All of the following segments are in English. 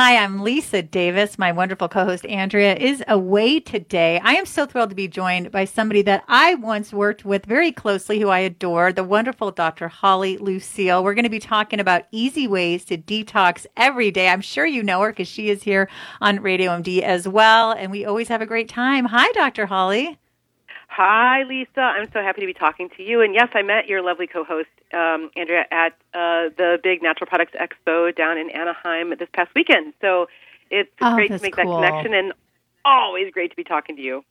Hi, I'm Lisa Davis. My wonderful co host Andrea is away today. I am so thrilled to be joined by somebody that I once worked with very closely, who I adore, the wonderful Dr. Holly Lucille. We're going to be talking about easy ways to detox every day. I'm sure you know her because she is here on Radio MD as well. And we always have a great time. Hi, Dr. Holly. Hi, Lisa. I'm so happy to be talking to you. And yes, I met your lovely co host, um, Andrea, at uh, the big Natural Products Expo down in Anaheim this past weekend. So it's Oh, great to make cool. that connection and always great to be talking to you.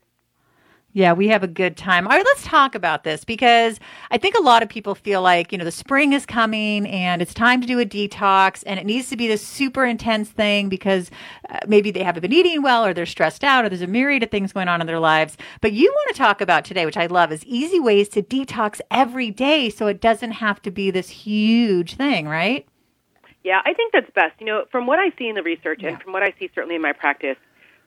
Yeah, we have a good time. All right, let's talk about this because I think a lot of people feel like, you know, the spring is coming and it's time to do a detox and it needs to be this super intense thing because uh, maybe they haven't been eating well or they're stressed out or there's a myriad of things going on in their lives. But you want to talk about today, which I love, is easy ways to detox every day so it doesn't have to be this huge thing, right? Yeah, I think that's best. You know, from what I see in the research and from what I see certainly in my practice,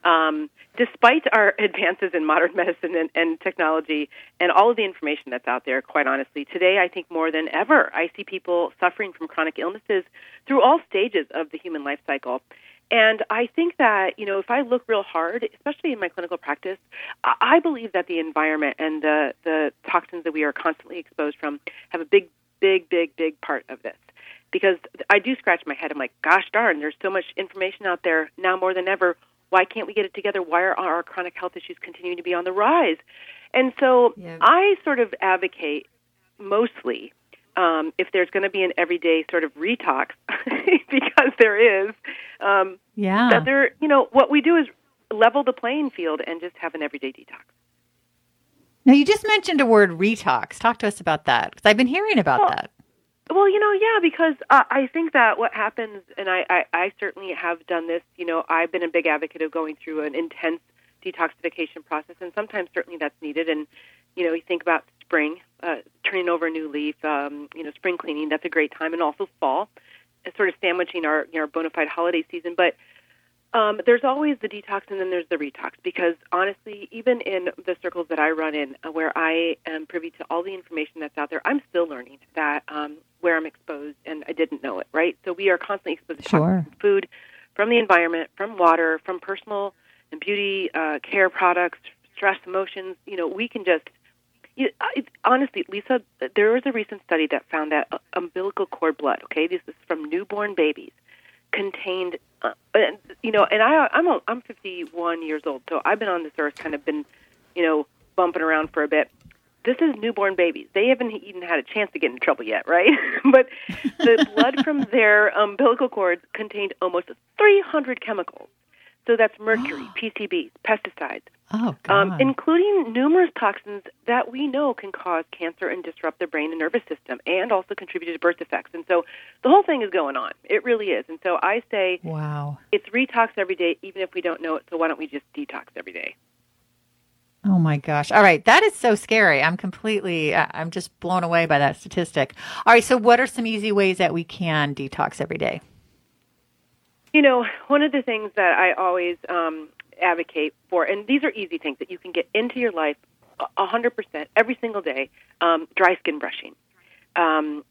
um, despite our advances in modern medicine and, and technology and all of the information that's out there, quite honestly, today I think more than ever, I see people suffering from chronic illnesses through all stages of the human life cycle. And I think that, you know, if I look real hard, especially in my clinical practice, I believe that the environment and the, the toxins that we are constantly exposed from have a big, big, big, big part of this because I do scratch my head. I'm like, gosh darn, there's so much information out there now more than ever. Why can't we get it together? Why are our chronic health issues continuing to be on the rise? And so Yeah. I sort of advocate mostly um, if there's going to be an everyday sort of retox, because there is, um, Yeah. that there, you know, what we do is level the playing field and just have an everyday detox. Now, you just mentioned a word retox. Talk to us about that because I've been hearing about Well, that. Well, you know, yeah, because uh, I think that what happens, and I, I, I certainly have done this, you know, I've been a big advocate of going through an intense detoxification process, and sometimes certainly that's needed. And, you know, you think about spring, uh, turning over a new leaf, um, you know, spring cleaning, that's a great time, and also fall, sort of sandwiching our, you know, our bona fide holiday season. But um, there's always the detox and then there's the retox because honestly, even in the circles that I run in, uh, where I am privy to all the information that's out there, I'm still learning that um, where I'm exposed and I didn't know it. Right, so we are constantly exposed to Sure. toxins food, from the environment, from water, from personal and beauty uh, care products, stress, emotions. You know, we can just. You, uh, honestly, Lisa, there was a recent study that found that uh, umbilical cord blood. Okay, this is from newborn babies contained uh, and, you know and i i'm a, i'm 51 years old so i've been on this earth kind of been you know bumping around for a bit. This is newborn babies. They haven't even had a chance to get in trouble yet right? But the blood from their umbilical cords contained almost 300 chemicals. So that's mercury pcbs pesticides Oh, God. um, including numerous toxins that we know can cause cancer and disrupt the brain and nervous system, and also contribute to birth defects. And so the whole thing is going on. It really is. And so I say wow. it's retox every day, even if we don't know it. So why don't we just detox every day? Oh my gosh. All right. That is so scary. I'm completely, uh, I'm just blown away by that statistic. All right. So, what are some easy ways that we can detox every day? You know, one of the things that I always um, advocate for, and these are easy things that you can get into your life a- a hundred percent every single day. Um, dry skin brushing. Um,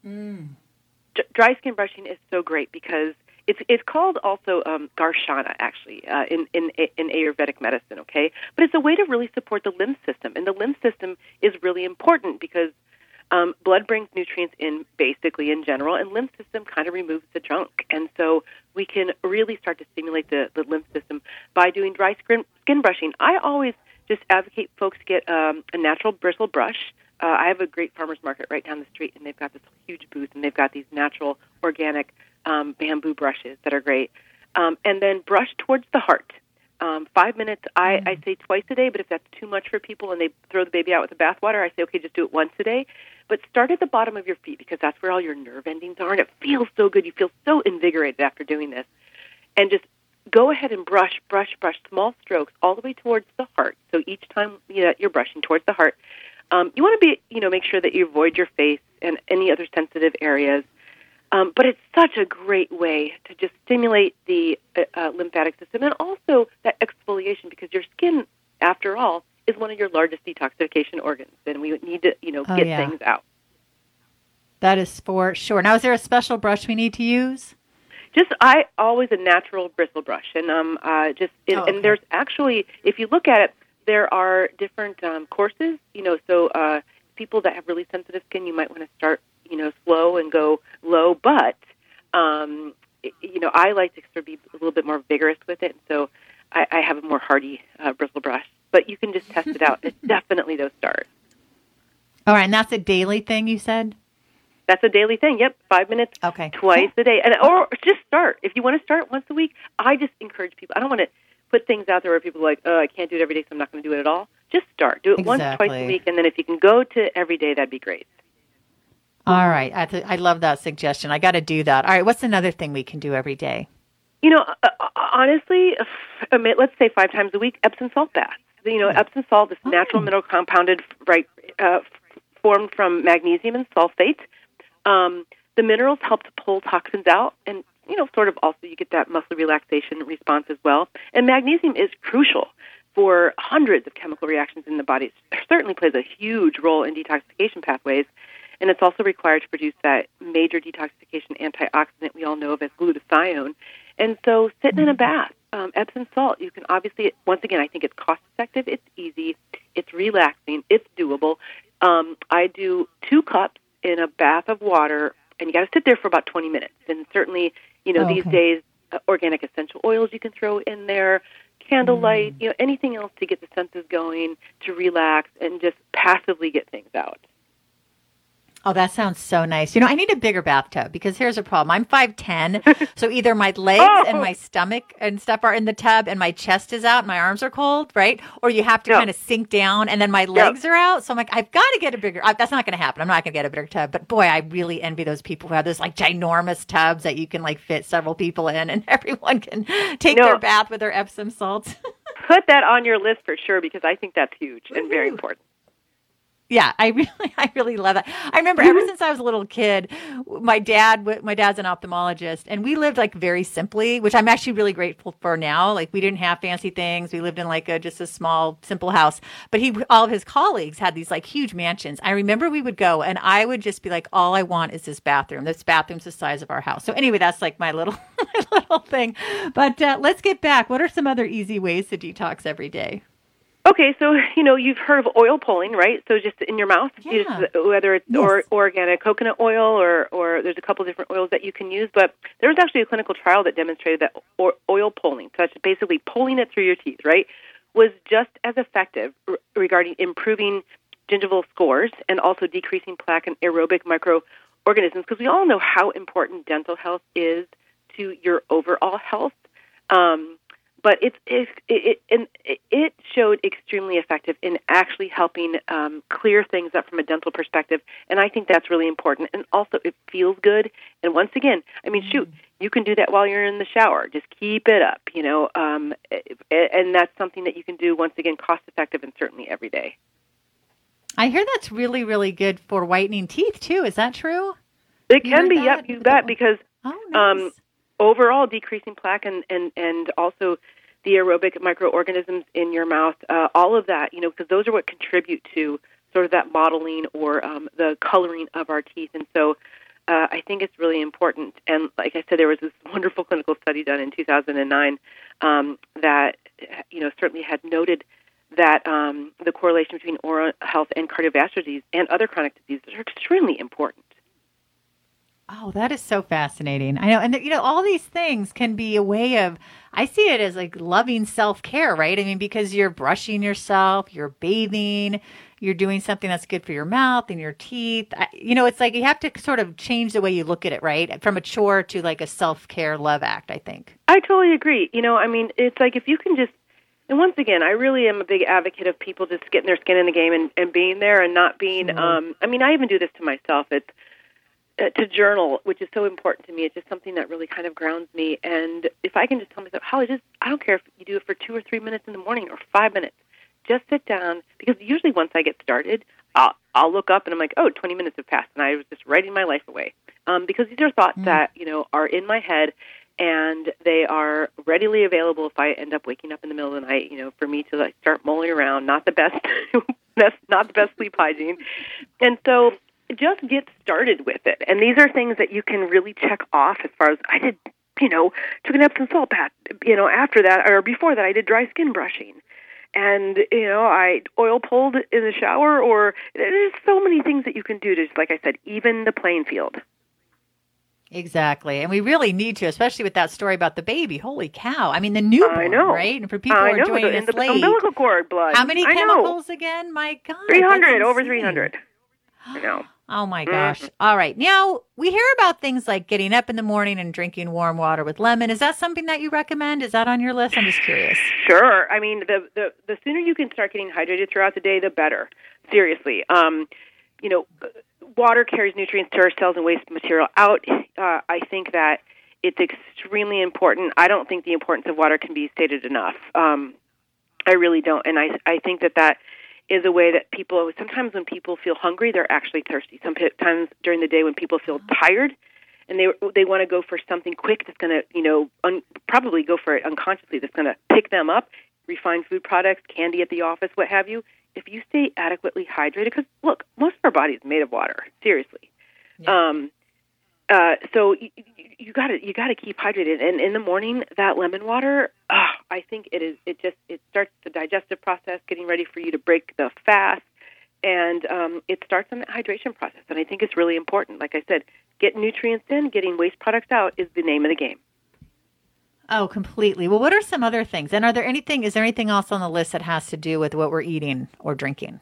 d- dry skin brushing is so great because it's it's called also um, Garshana actually uh, in in in Ayurvedic medicine. Okay, but it's a way to really support the lymph system, and the lymph system is really important because um, blood brings nutrients in basically in general, and lymph system kind of removes the junk. And so we can really start to stimulate the, the lymph system by doing dry skin, skin brushing. I always just advocate folks get um, a natural bristle brush. Uh, I have a great farmer's market right down the street, and they've got this huge booth, and they've got these natural, organic um, bamboo brushes that are great. Um, and then brush towards the heart. Um, five minutes, I, I say twice a day, but if that's too much for people and they throw the baby out with the bathwater, I say, okay, just do it once a day. But start at the bottom of your feet because that's where all your nerve endings are, and it feels so good. You feel so invigorated after doing this. And just go ahead and brush, brush, brush, small strokes all the way towards the heart. So each time you know, you're brushing towards the heart, um, you want to be, you know, make sure that you avoid your face and any other sensitive areas. Um, but it's such a great way to just stimulate the uh, uh, lymphatic system and also that exfoliation because your skin, after all, is one of your largest detoxification organs, and we need to, you know, Oh, get yeah. things out. That is for sure. Now, is there a special brush we need to use? Just I always a natural bristle brush, and um, uh, just it, Oh, okay. and there's actually, if you look at it, there are different um, courses. You know, so uh, people that have really sensitive skin, you might want to start, you know, slow and go low. But um, you know, I like to sort of be a little bit more vigorous with it, so I, I have a more hardy uh, bristle brush. But you can just test it out. It's definitely those stars. All right, and that's a daily thing you said? That's a daily thing. Yep, five minutes Okay. twice a day, and or just start. If you want to start once a week, I just encourage people. I don't want to put things out there where people are like, "Oh, I can't do it every day, so I'm not going to do it at all." Just start. Do it once, twice a week, and then if you can go to every day, that'd be great. All right. I, th- I love that suggestion. I got to do that. All right. What's another thing we can do every day? You know, uh, uh, honestly, if- I mean, let's say five times a week, Epsom salt bath. You know, Epsom salt, this natural mineral compounded, right, uh, formed from magnesium and sulfate. Um, the minerals help to pull toxins out, and you know, sort of also you get that muscle relaxation response as well. And magnesium is crucial for hundreds of chemical reactions in the body. It certainly plays a huge role in detoxification pathways, and it's also required to produce that major detoxification antioxidant we all know of as glutathione. And so, sitting in a bath, um, Epsom salt, you can obviously, once again, I think it's cost effective, it's easy, it's relaxing, it's doable. Um, I do two cups in a bath of water, and you got to sit there for about 20 minutes. And certainly, you know, Oh, these days, uh, organic essential oils you can throw in there, candlelight, you know, anything else to get the senses going, to relax, and just passively get things out. Oh, that sounds so nice. You know, I need a bigger bathtub because here's a problem. I'm 5'10, so either my legs Oh. and my stomach and stuff are in the tub and my chest is out and my arms are cold, right? Or you have to Yeah. kind of sink down and then my legs are out. So I'm like, I've got to get a bigger, uh, that's not going to happen. I'm not going to get a bigger tub. But boy, I really envy those people who have those like ginormous tubs that you can like fit several people in and everyone can take No. their bath with their Epsom salts. Put that on your list for sure because I think that's huge and very important. Yeah, I really, I really love that. I remember ever since I was a little kid, my dad, my dad's an ophthalmologist, and we lived like very simply, which I'm actually really grateful for now. Like we didn't have fancy things. We lived in like a just a small, simple house. But he, all of his colleagues had these like huge mansions. I remember we would go, and I would just be like, all I want is this bathroom. This bathroom's the size of our house. So anyway, that's like my little, my little thing. But uh, let's get back. What are some other easy ways to detox every day? Okay, so you know you've heard of oil pulling, right? So just in your mouth, you just, whether it's or, organic coconut oil or or there's a couple different oils that you can use. But there was actually a clinical trial that demonstrated that or, oil pulling, so that's basically pulling it through your teeth, right, was just as effective r- regarding improving gingival scores and also decreasing plaque and aerobic microorganisms. Because we all know how important dental health is to your overall health. Um, but it, it, it, it, it showed extremely effective in actually helping um, clear things up from a dental perspective, and I think that's really important. And also, it feels good. And once again, I mean, shoot, you can do that while you're in the shower. Just keep it up, you know. Um, and that's something that you can do once again, cost effective, and certainly every day. I hear that's really, really good for whitening teeth too. Is that true? It You can be, that? yep, you bet, because Oh, nice. Um, overall decreasing plaque and, and, and also the aerobic microorganisms in your mouth, uh, all of that, you know, because those are what contribute to sort of that modeling or um, the coloring of our teeth. And so uh, I think it's really important. And like I said, there was this wonderful clinical study done in 2009 um, that, you know, certainly had noted that um, the correlation between oral health and cardiovascular disease and other chronic diseases are extremely important. Oh, that is so fascinating. I know. And, you know, all these things can be a way of, I see it as like loving self care, right? I mean, because you're brushing yourself, you're bathing, you're doing something that's good for your mouth and your teeth. I, you know, it's like you have to sort of change the way you look at it, right? From a chore to like a self care love act, I think. I totally agree. You know, I mean, it's like if you can just, and once again, I really am a big advocate of people just getting their skin in the game and, and being there and not being. Um, I mean, I even do this to myself. It's uh, to journal, which is so important to me. It's just something that really kind of grounds me. And if I can just tell myself, Holly, just I don't care if you do it for two or three minutes in the morning or five minutes. Just sit down because usually once I get started, I'll I'll look up and I'm like, oh, 20 minutes have passed, and I was just writing my life away. um, because these are thoughts mm. that you know are in my head and they are readily available if I end up waking up in the middle of the night. You know, for me to like start mulling around, not the best, that's not the best sleep hygiene, and so just get started with it. And these are things that you can really check off as far as I did. You know, took an Epsom salt bath. You know, after that or before that, I did dry skin brushing and you know i oil pulled in the shower or there's so many things that you can do to like i said even the playing field Exactly. And we really need to, especially with that story about the baby. Holy cow. I mean, the newborn, I know. right? And for people I who are know. joining the, us late. umbilical cord blood. How many chemicals again? My God. 300, over 300. I know. Oh my gosh. Mm-hmm. All right. Now, we hear about things like getting up in the morning and drinking warm water with lemon. Is that something that you recommend? Is that on your list? I'm just curious. Sure. I mean, the the, the sooner you can start getting hydrated throughout the day, the better. Seriously. Um, you know, water carries nutrients to our cells and waste material out. Uh, I think that it's extremely important. I don't think the importance of water can be stated enough. Um, I really don't, and I I think that that is a way that people sometimes when people feel hungry, they're actually thirsty. Sometimes during the day when people feel tired and they they want to go for something quick that's going to you know un, probably go for it unconsciously that's going to pick them up. Refined food products, candy at the office, what have you if you stay adequately hydrated, because look, most of our body is made of water. Seriously. Yeah. Um, uh, so you, you got to you got to keep hydrated. And in the morning, that lemon water, oh, I think it is. It just it starts the digestive process, getting ready for you to break the fast, and um, it starts on that hydration process. And I think it's really important. Like I said, get nutrients in, getting waste products out is the name of the game. Oh, completely. Well, what are some other things? And are there anything, is there anything else on the list that has to do with what we're eating or drinking?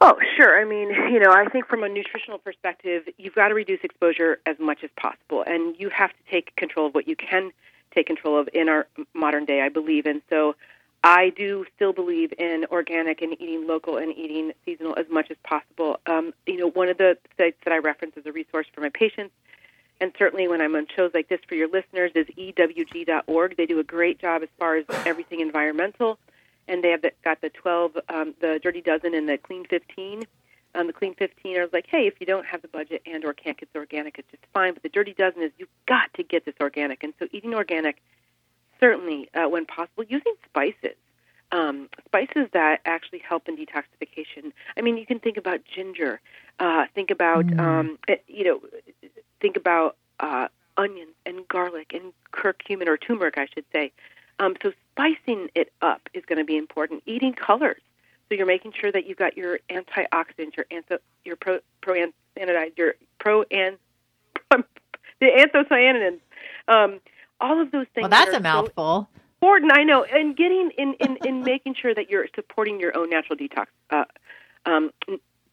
Oh, sure. I mean, you know, I think from a nutritional perspective, you've got to reduce exposure as much as possible. And you have to take control of what you can take control of in our modern day, I believe. And so I do still believe in organic and eating local and eating seasonal as much as possible. Um, you know, one of the sites that I reference as a resource for my patients and certainly when I'm on shows like this for your listeners is ewg.org. They do a great job as far as everything environmental, and they have got the 12, um, the Dirty Dozen and the Clean 15. Um, the Clean 15 is like, hey, if you don't have the budget and or can't get the organic, it's just fine. But the Dirty Dozen is you've got to get this organic, and so eating organic, certainly uh, when possible, using spices. Um, spices that actually help in detoxification. I mean, you can think about ginger. Uh, think about mm. um, eh, you know think about uh, onions and garlic and curcumin or turmeric, I should say. Um, so spicing it up is going to be important. Eating colors, so you're making sure that you've got your antioxidants, your antho, your pro pro your pro and the anthocyanins, um, all of those things. Well, that's that a mouthful. So important, I know, and getting in, in, in making sure that you're supporting your own natural detox uh, um,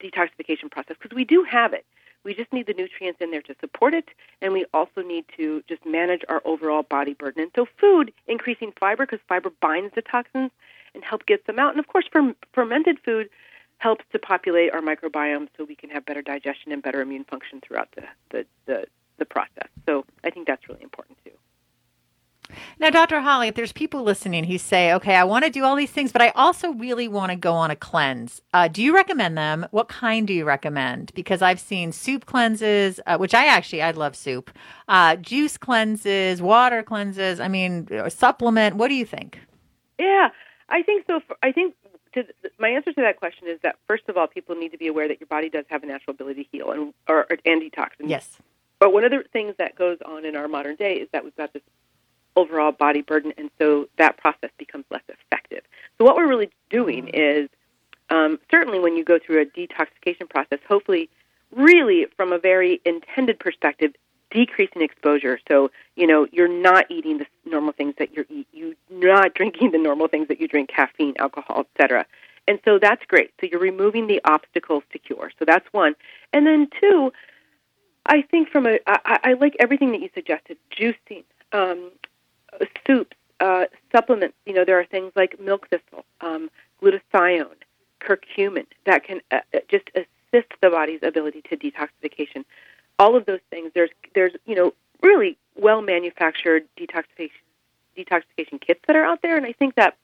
detoxification process because we do have it. We just need the nutrients in there to support it, and we also need to just manage our overall body burden. And so, food, increasing fiber, because fiber binds the toxins and help get them out. And of course, fermented food helps to populate our microbiome so we can have better digestion and better immune function throughout the, the, the, the process. So, I think that's really important too. Now, Dr. Holly, if there's people listening who say, okay, I want to do all these things, but I also really want to go on a cleanse, uh, do you recommend them? What kind do you recommend? Because I've seen soup cleanses, uh, which I actually, I love soup, uh, juice cleanses, water cleanses. I mean, supplement. What do you think? Yeah, I think so. I think to, my answer to that question is that first of all, people need to be aware that your body does have a natural ability to heal and or, and detox. Yes. But one of the things that goes on in our modern day is that we've got this overall body burden, and so that process becomes less effective. So, what we're really doing mm-hmm. is um, certainly when you go through a detoxification process, hopefully, really from a very intended perspective, decreasing exposure. So, you know, you're not eating the normal things that you eat, you're not drinking the normal things that you drink, caffeine, alcohol, etc. And so that's great. So you're removing the obstacles to cure. So that's one. And then two, I think from a, I, I like everything that you suggested, juicing, um, soups, uh, supplements. You know, there are things like milk thistle, um, glutathione, curcumin that can uh, uh, just assist the body's ability to detoxification. All of those things. There's there's you know really well manufactured detoxification detoxification kits that are out there, and I think that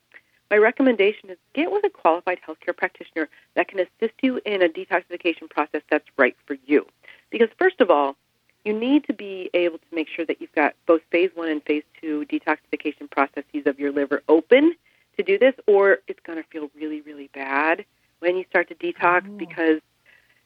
my recommendation is get with a qualified healthcare practitioner that can assist you in a detoxification process that's right for you. Because first of all, you need to be able to make sure that you've got both phase one and phase two detoxification processes of your liver open to do this, or it's going to feel really, really bad when you start to detox oh. because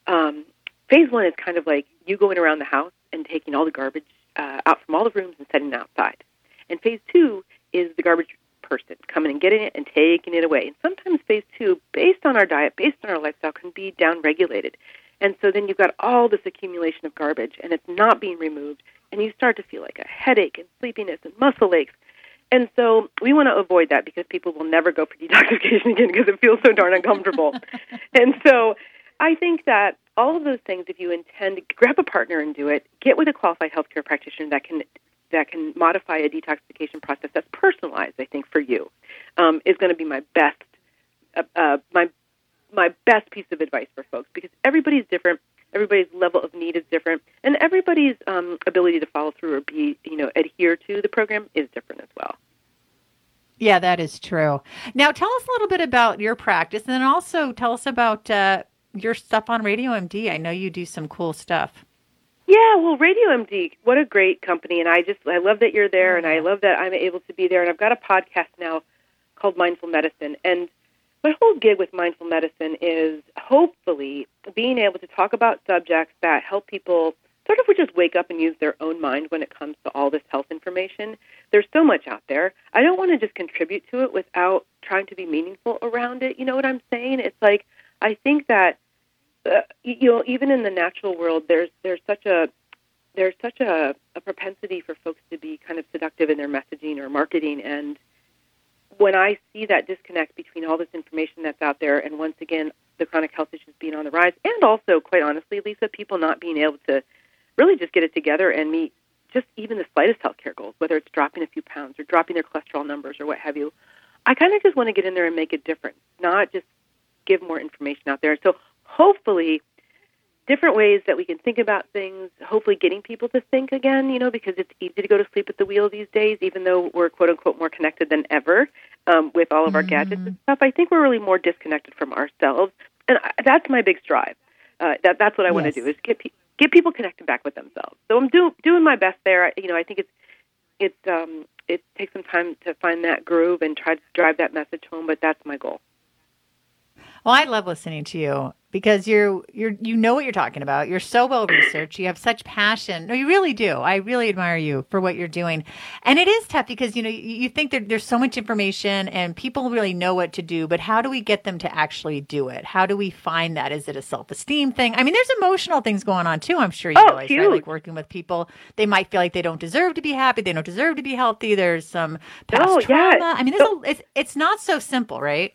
um, phase one is kind of like you going around the house and taking all the garbage uh, out from all the rooms and setting it outside. And phase two is the garbage person coming and getting it and taking it away. And sometimes phase two, based on our diet, based on our lifestyle, can be downregulated. And so then you've got all this accumulation of garbage and it's not being removed. And you start to feel like a headache and sleepiness and muscle aches. And so we want to avoid that because people will never go for detoxification again because it feels so darn uncomfortable. and so I think that all of those things, if you intend to grab a partner and do it, get with a qualified healthcare practitioner that can that can modify a detoxification process that's personalized. I think for you um, is going to be my best uh, uh, my my best piece of advice for folks because everybody's different. Everybody's level of need is different, and everybody's um, ability to follow through or be, you know, adhere to the program is different as well. Yeah, that is true. Now, tell us a little bit about your practice, and then also tell us about uh, your stuff on Radio MD. I know you do some cool stuff. Yeah, well, Radio MD, what a great company, and I just I love that you're there, and I love that I'm able to be there, and I've got a podcast now called Mindful Medicine, and my whole gig with mindful medicine is hopefully being able to talk about subjects that help people sort of just wake up and use their own mind when it comes to all this health information. There's so much out there. I don't want to just contribute to it without trying to be meaningful around it. You know what I'm saying? It's like I think that uh, you know even in the natural world there's there's such a there's such a, a propensity for folks to be kind of seductive in their messaging or marketing and when I see that disconnect between all this information that's out there and once again the chronic health issues being on the rise, and also, quite honestly, Lisa, people not being able to really just get it together and meet just even the slightest health care goals, whether it's dropping a few pounds or dropping their cholesterol numbers or what have you. I kind of just want to get in there and make a difference, not just give more information out there. So hopefully different ways that we can think about things, hopefully getting people to think again, you know, because it's easy to go to sleep at the wheel these days, even though we're quote unquote more connected than ever um, with all of our mm-hmm. gadgets and stuff. I think we're really more disconnected from ourselves. And I, that's my big strive. Uh, that, that's what I yes. want to do is get, pe- get people connected back with themselves. So I'm do, doing my best there. I, you know, I think it's, it's, um, it takes some time to find that groove and try to drive that message home, but that's my goal. Well, I love listening to you because you're you're you know what you're talking about. You're so well researched. You have such passion. No, you really do. I really admire you for what you're doing. And it is tough because you know you, think that there's so much information and people really know what to do, but how do we get them to actually do it? How do we find that? Is it a self-esteem thing? I mean, there's emotional things going on too. I'm sure you oh, realize, huge. right? Like working with people, they might feel like they don't deserve to be happy. They don't deserve to be healthy. There's some past oh, trauma. I mean, so, a, it's it's not so simple, right?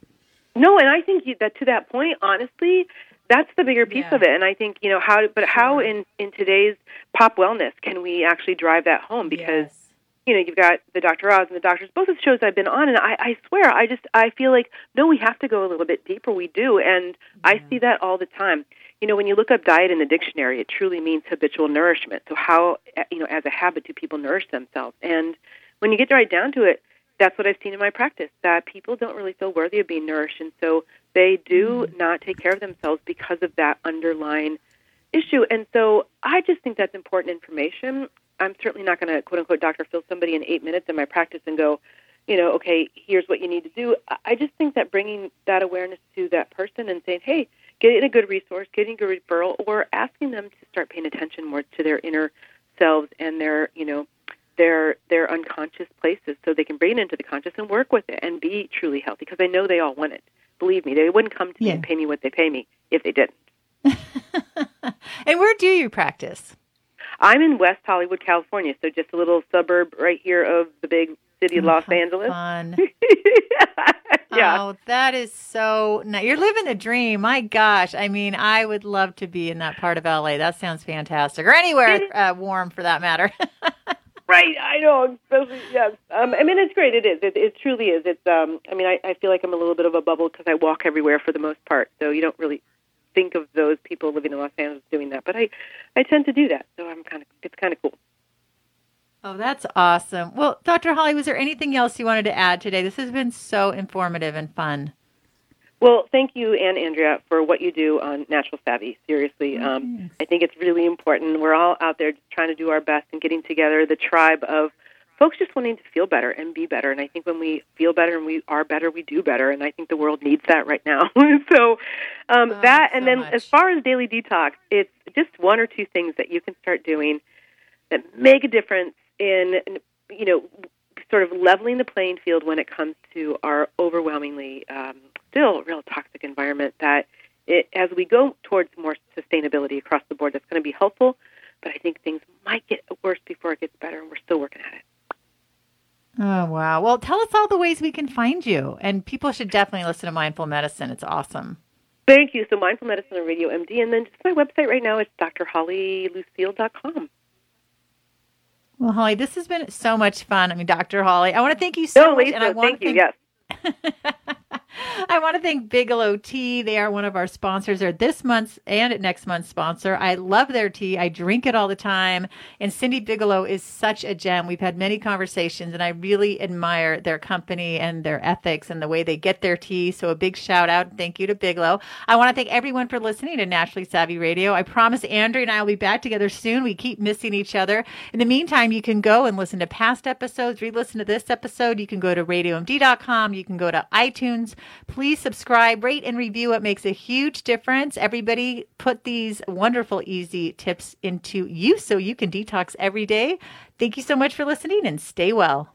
No, and I think that to that point, honestly, that's the bigger piece yeah. of it. And I think you know how, but sure. how in in today's pop wellness can we actually drive that home? Because yes. you know you've got the Dr. Oz and the doctors, both of the shows I've been on, and I, I swear I just I feel like no, we have to go a little bit deeper. We do, and yeah. I see that all the time. You know, when you look up diet in the dictionary, it truly means habitual nourishment. So how eh, you know as a habit do people nourish themselves? And when you get right down to it that's what I've seen in my practice that people don't really feel worthy of being nourished, and so they do mm-hmm. not take care of themselves because of that underlying issue. And so I just think that's important information. I'm certainly not going to quote unquote doctor Phil somebody in eight minutes in my practice and go, you know, okay, here's what you need to do. I just think that bringing that awareness to that person and saying, hey, getting a good resource, getting a good referral, or asking them to start paying attention more to their inner selves and their, you know, their their unconscious places so they can bring it into the conscious and work with it and be truly healthy because I know they all want it. Believe me, they wouldn't come to yeah. me and pay me what they pay me if they didn't. and where do you practice? I'm in West Hollywood, California, so just a little suburb right here of the big city of oh, Los Angeles. Fun. yeah. Oh, that is so nice. You're living a dream. My gosh. I mean, I would love to be in that part of LA. That sounds fantastic. Or anywhere uh, warm for that matter. Right. I know. Yes. Um, I mean, it's great. It is. It, it truly is. It's. Um, I mean, I, I feel like I'm a little bit of a bubble because I walk everywhere for the most part. So you don't really think of those people living in Los Angeles doing that, but I, I tend to do that. So I'm kind of. It's kind of cool. Oh, that's awesome. Well, Dr. Holly, was there anything else you wanted to add today? This has been so informative and fun. Well, thank you, and Andrea, for what you do on Natural Savvy. Seriously, um, I think it's really important. We're all out there trying to do our best and getting together, the tribe of folks just wanting to feel better and be better. And I think when we feel better and we are better, we do better. And I think the world needs that right now. so um, Oh, that, so and then much. as far as daily detox, it's just one or two things that you can start doing that make a difference in, you know, sort of leveling the playing field when it comes to our overwhelmingly um, still real toxic environment. That it, as we go towards more sustainability across the board, that's going to be helpful. But I think things might get worse before it gets better, and we're still working at it. Oh, wow. Well, tell us all the ways we can find you. And people should definitely listen to Mindful Medicine. It's awesome. Thank you. So Mindful Medicine on Radio MD, and then just my website right now is drhollylucille.com. Well, Holly, this has been so much fun. I mean, Dr. Holly, I want to thank you so No, much. Lisa, and I want thank to you. thank, Yes. I want to thank Bigelow Tea. They are one of our sponsors. They're this month's and next month's sponsor. I love their tea. I drink it all the time. And Cindy Bigelow is such a gem. We've had many conversations, and I really admire their company and their ethics and the way they get their tea. So a big shout out. and Thank you to Bigelow. I want to thank everyone for listening to Naturally Savvy Radio. I promise Andrea and I will be back together soon. We keep missing each other. In the meantime, you can go and listen to past episodes, re listen to this episode. You can go to radiomd.com. You can go to iTunes. Please subscribe, rate, and review. It makes a huge difference. Everybody put these wonderful, easy tips into use so you can detox every day. Thank you so much for listening and stay well.